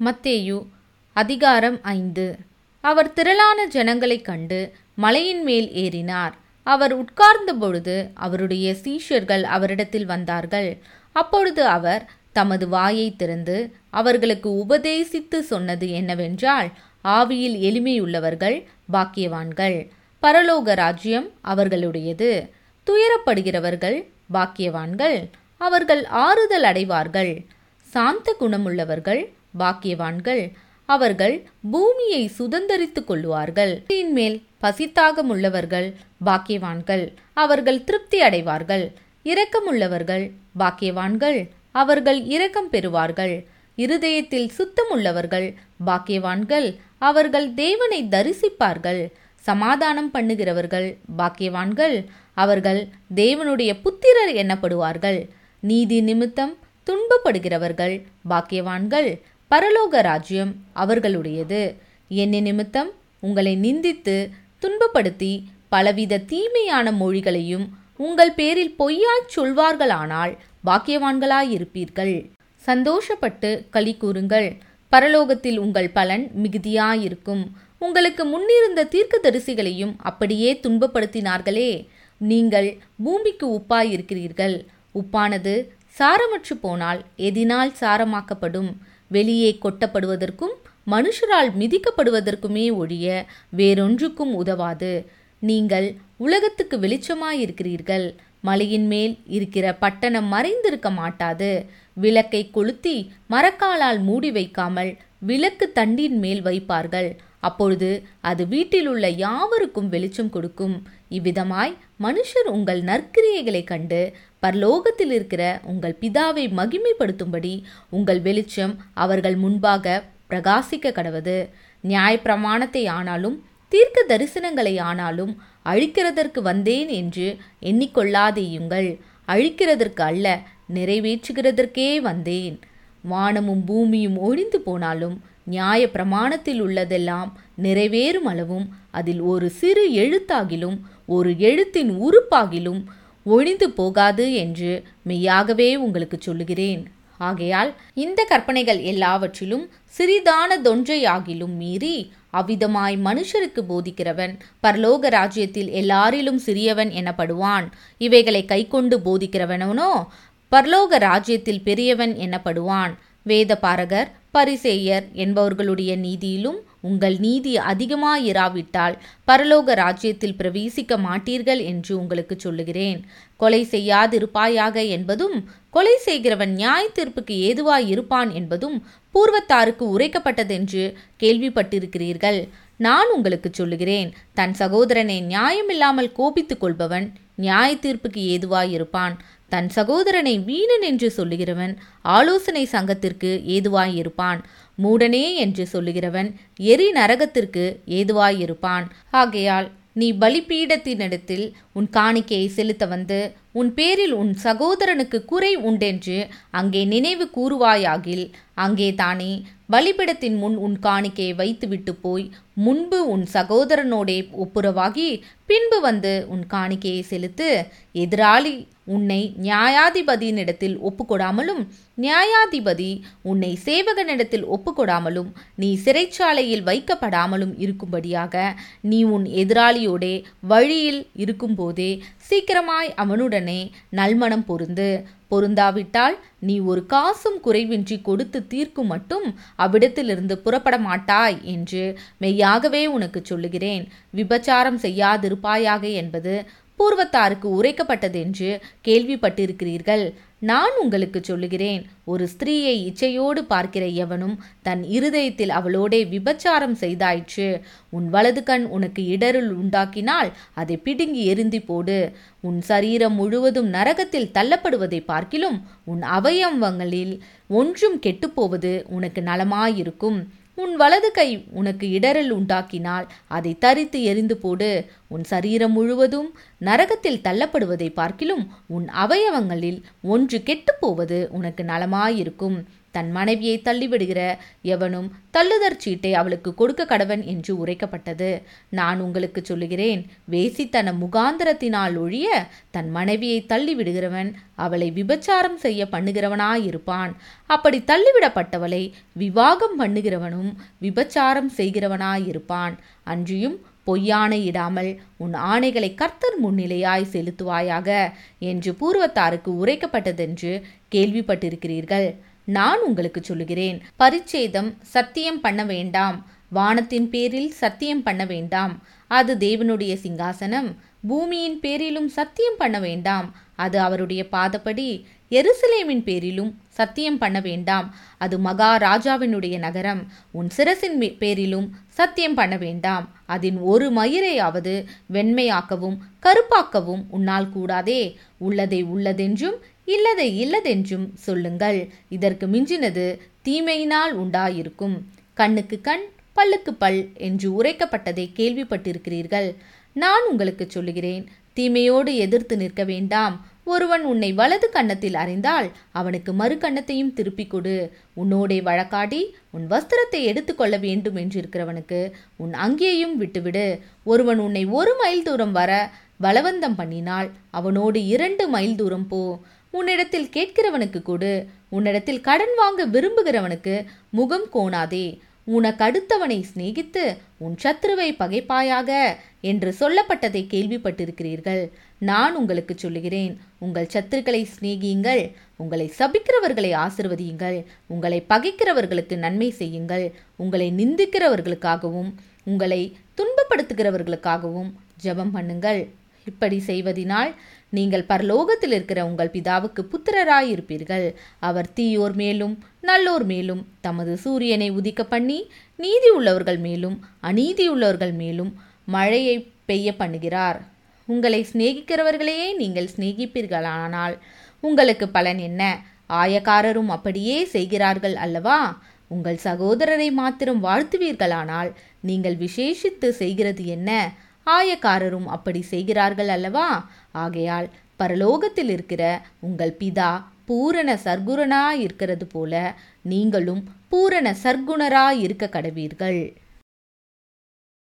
மத்தேயு அதிகாரம் ஐந்து. அவர் திரளான ஜனங்களைக் கண்டு மலையின் மேல் ஏறினார். அவர் உட்கார்ந்த பொழுது அவருடைய சீஷர்கள் அவரிடத்தில் வந்தார்கள். அப்பொழுது அவர் தமது வாயை திறந்து அவர்களுக்கு உபதேசித்து சொன்னது என்னவென்றால் ஆவியில் எளிமையுள்ளவர்கள் பாக்கியவான்கள் பரலோக ராஜ்யம் அவர்களுடையது துயரப்படுகிறவர்கள் பாக்கியவான்கள் அவர்கள் ஆறுதல் அடைவார்கள் சாந்த குணமுள்ளவர்கள் பாக்கியவான்கள் அவர்கள் பூமியை சுதந்திரித்துக் கொள்ளுவார்கள். மேல் பசித்தாகமுள்ளவர்கள் பாக்கியவான்கள் அவர்கள் திருப்தி அடைவார்கள். இரக்கமுள்ளவர்கள் பாக்கியவான்கள் அவர்கள் இரக்கம் பெறுவார்கள். இருதயத்தில் சுத்தம் உள்ளவர்கள் பாக்கியவான்கள் அவர்கள் தேவனை தரிசிப்பார்கள். சமாதானம் பண்ணுகிறவர்கள் பாக்கியவான்கள் அவர்கள் தேவனுடைய புத்திரர் எனப்படுவார்கள். நீதி நிமித்தம் துன்பப்படுகிறவர்கள் பாக்கியவான்கள் பரலோக ராஜ்யம் அவர்களுடையது. என்ன நிமித்தம் உங்களை நிந்தித்து துன்பப்படுத்தி பலவித தீமையான மொழிகளையும் உங்கள் பேரில் பொய்யாய் சொல்வார்களானால் பாக்கியவான்களாயிருப்பீர்கள். சந்தோஷப்பட்டு களி கூறுங்கள். பரலோகத்தில் உங்கள் பலன் மிகுதியாயிருக்கும். உங்களுக்கு முன்னிருந்த தீர்க்கதரிசிகளையும் அப்படியே துன்பப்படுத்தினார்களே. நீங்கள் பூமிக்கு உப்பாயிருக்கிறீர்கள். உப்பானது சாரமற்று போனால் எதினால் சாரமாக்கப்படும். வெளியே கொட்டப்படுவதற்கும் மனுஷரால் மிதிக்கப்படுவதற்குமே ஒழிய வேறொன்றுக்கும் உதவாது. நீங்கள் உலகத்துக்கு வெளிச்சமாயிருக்கிறீர்கள். மலையின் மேல் இருக்கிற பட்டணம் மறைந்திருக்க மாட்டாது. விளக்கை கொளுத்தி மரக்காலால் மூடி வைக்காமல் விளக்கு தண்டின் மேல் வைப்பார்கள். அப்பொழுது அது வீட்டில் உள்ள யாவருக்கும் வெளிச்சம் கொடுக்கும். இவ்விதமாய் மனுஷர் உங்கள் நற்கிரியைகளை கண்டு பரலோகத்தில் இருக்கிற உங்கள் பிதாவை மகிமைப்படுத்தும்படி உங்கள் வெளிச்சம் அவர்கள் முன்பாக பிரகாசிக்க கடவது. நியாயப்பிரமாணத்தை ஆனாலும் தீர்க்க தரிசனங்களை ஆனாலும் அழிக்கிறதற்கு வந்தேன் என்று எண்ணிக்கொள்ளாதேயுங்கள். அழிக்கிறதற்கு அல்ல நிறைவேற்றுகிறதற்கே வந்தேன். வானமும் பூமியும் ஒழிந்து போனாலும் நியாய பிரமாணத்தில் உள்ளதெல்லாம் நிறைவேறும் அளவும் அதில் ஒரு சிறு எழுத்தாகிலும் ஒரு எழுத்தின் உறுப்பாகிலும் ஒழிந்து போகாது என்று மெய்யாகவே உங்களுக்கு சொல்லுகிறேன். ஆகையால் இந்த கற்பனைகள் எல்லாவற்றிலும் சிறிதான தொன்றையாகிலும் மீறி அவ்விதமாய் மனுஷருக்கு போதிக்கிறவன் பரலோக ராஜ்யத்தில் எல்லாரிலும் சிறியவன் எனப்படுவான். இவைகளை கைக்கொண்டு போதிக்கிறவனோ பரலோக ராஜ்யத்தில் பெரியவன் எனப்படுவான். வேத பாரகர் பரிசேயர் என்பவர்களுடைய நீதியிலும் உங்கள் நீதி அதிகமாயிராவிட்டால் பரலோக ராஜ்யத்தில் பிரவேசிக்க மாட்டீர்கள் என்று உங்களுக்கு சொல்லுகிறேன். கொலை செய்யாதிருப்பாயாக என்பதும் கொலை செய்கிறவன் நியாய தீர்ப்புக்கு ஏதுவாய் இருப்பான் என்பதும் பூர்வத்தாருக்கு உரைக்கப்பட்டதென்று கேள்விப்பட்டிருக்கிறீர்கள். நான் உங்களுக்கு சொல்லுகிறேன் தன் சகோதரனை நியாயமில்லாமல் கோபித்துக் கொள்பவன் நியாய தீர்ப்புக்கு ஏதுவாய் இருப்பான் தன் சகோதரனை வீணன் என்று சொல்லுகிறவன் ஆலோசனை சங்கத்திற்கு ஏதுவாயிருப்பான். மூடனே என்று சொல்லுகிறவன் எரி நரகத்திற்கு ஏதுவாயிருப்பான். ஆகையால் நீ பலிபீடத்தினிடத்தில் உன் காணிக்கையை செலுத்த வந்து உன் பேரில் உன் சகோதரனுக்கு குறை உண்டென்று அங்கே நினைவு கூறுவாயாகில் அங்கே தானே பலிபிடத்தின் முன் உன் காணிக்கையை வைத்துவிட்டு போய் முன்பு உன் சகோதரனோடே ஒப்புரவாகி பின்பு வந்து உன் காணிக்கையை செலுத்து. எதிராளி உன்னை நியாயாதிபதியினிடத்தில் ஒப்புக்கொடாமலும் நியாயாதிபதி உன்னை சேவகனிடத்தில் ஒப்புக்கொடாமலும் நீ சிறைச்சாலையில் வைக்கப்படாமலும் இருக்கும்படியாக நீ உன் எதிராளியோடே வழியில் இருக்கும்போதே சீக்கிரமாய் அவனுடனே நல்மணம் பொருந்து. பொருந்தாவிட்டால் நீ ஒரு காசும் குறைவின்றி கொடுத்து தீர்க்கும் மட்டும் அவ்விடத்திலிருந்து புறப்பட மாட்டாய் என்று மெய்யாகவே உனக்கு சொல்லுகிறேன். விபச்சாரம் செய்யாதிருப்பாயாக என்பது பூர்வத்தாருக்கு உரைக்கப்பட்டதென்று கேள்விப்பட்டிருக்கிறீர்கள். நான் உங்களுக்கு சொல்லுகிறேன் ஒரு ஸ்திரீயை இச்சையோடு பார்க்கிற எவனும் தன் இருதயத்தில் அவளோடே விபச்சாரம் செய்தாயிற்று. உன் வலது கண் உனக்கு இடருள் உண்டாக்கினால் அதை பிடுங்கி எரிந்தி போடு. உன் சரீரம் முழுவதும் நரகத்தில் தள்ளப்படுவதை பார்க்கிலும் உன் அவயவங்களில் ஒன்றும் கெட்டுப்போவது உனக்கு நலமாயிருக்கும். உன் வலது கை உனக்கு இடரல் உண்டாக்கினால் அதை தரித்து எரிந்து போடு. உன் சரீரம் முழுவதும் நரகத்தில் தள்ளப்படுவதை பார்க்கிலும் உன் அவயவங்களில் ஒன்று கெட்டுப்போவது உனக்கு நலமாயிருக்கும். தன் மனைவியை தள்ளிவிடுகிற எவனும் தள்ளுதற் சீட்டை அவளுக்கு கொடுக்க கடவன் என்று உரைக்கப்பட்டது. நான் உங்களுக்கு சொல்லுகிறேன் வேசித்தன முகாந்திரத்தினால் ஒழிய தன் மனைவியை தள்ளிவிடுகிறவன் அவளை விபச்சாரம் செய்ய பண்ணுகிறவனாயிருப்பான். அப்படி தள்ளிவிடப்பட்டவளை விவாகம் பண்ணுகிறவனும் விபச்சாரம் செய்கிறவனாயிருப்பான். அன்றியும் பொய்யானை இடாமல் உன் ஆணைகளை கர்த்தர் முன்னிலையாய் செலுத்துவாயாக என்று பூர்வத்தாருக்கு உரைக்கப்பட்டதென்று கேள்விப்பட்டிருக்கிறீர்கள். நான் உங்களுக்கு சொல்லுகிறேன். பரிச்சேதம் சத்தியம் பண்ண வேண்டாம். வானத்தின் பேரில் சத்தியம் பண்ண வேண்டாம். அது தேவனுடைய சிங்காசனம். பூமியின் பேரிலும் சத்தியம் பண்ண வேண்டாம். அது அவருடைய பாதப்படி. எருசலேமின் பேரிலும் சத்தியம் பண்ண வேண்டாம். அது மகாராஜாவினுடைய நகரம். உன் சிரசின் பேரிலும் சத்தியம் பண்ண வேண்டாம். அதன் ஒரு மயிரையாவது வெண்மையாக்கவும் கருப்பாக்கவும் உன்னால் கூடாதே. உள்ளதை உள்ளதென்றும் இல்லதை இல்லதென்றும் சொல்லுங்கள். இதற்கு மிஞ்சினது தீமையினால் உண்டாயிருக்கும். கண்ணுக்கு கண் பல்லுக்கு பல் என்று உரைக்கப்பட்டதை கேள்விப்பட்டிருக்கிறீர்கள். நான் உங்களுக்கு சொல்லுகிறேன் தீமையோடு எதிர்த்து நிற்க வேண்டாம். ஒருவன் உன்னை வலது கன்னத்தில் அறிந்தால் அவனுக்கு மறு கன்னத்தையும் திருப்பிக் கொடு. உன்னோடே வழக்காடி உன் வஸ்திரத்தை எடுத்துக்கொள்ள வேண்டும் என்றிருக்கிறவனுக்கு உன் அங்கேயும் விட்டுவிடு. ஒருவன் உன்னை ஒரு மைல் தூரம் வர பலவந்தம் பண்ணினால் அவனோடு இரண்டு மைல் தூரம் போ. உன்னிடத்தில் கேட்கிறவனுக்கு கொடு. உன்னிடத்தில் கடன் வாங்க விரும்புகிறவனுக்கு முகம் கோணாதே. உனக்கு அடுத்தவனை சிநேகித்து உன் சத்ருவை பகைப்பாயாக என்று சொல்லப்பட்டதை கேள்விப்பட்டிருக்கிறீர்கள். நான் உங்களுக்கு சொல்லுகிறேன் உங்கள் சத்துருக்களை சிநேகியுங்கள் உங்களை சபிக்கிறவர்களை ஆசிர்வதியுங்கள் உங்களை பகைக்கிறவர்களுக்கு நன்மை செய்யுங்கள் உங்களை நிந்திக்கிறவர்களுக்காகவும் உங்களை துன்பப்படுத்துகிறவர்களுக்காகவும் ஜெபம் பண்ணுங்கள். இப்படி செய்வதினால் நீங்கள் பரலோகத்தில் இருக்கிற உங்கள் பிதாவுக்கு புத்திரராயிருப்பீர்கள். அவர் தீயோர் மேலும் நல்லோர் மேலும் தமது சூரியனை உதிக்க பண்ணி நீதி உள்ளவர்கள் மேலும் அநீதி உள்ளவர்கள் மேலும் மழையை பெய்ய பண்ணுகிறார். உங்களை சிநேகிக்கிறவர்களையே நீங்கள் சிநேகிப்பீர்களானால் உங்களுக்கு பலன் என்ன? ஆயக்காரரும் அப்படியே செய்கிறார்கள் அல்லவா? உங்கள் சகோதரரை மாத்திரம் வாழ்த்துவீர்களானால் நீங்கள் விசேஷித்து செய்கிறது என்ன? ஆயக்காரரும் அப்படி செய்கிறார்கள் அல்லவா? ஆகையால் பரலோகத்தில் இருக்கிற உங்கள் பிதா பூரண சர்க்குணராய் இருக்கிறது போல நீங்களும் பூரண சர்க்குணராய் இருக்க கடவீர்கள்.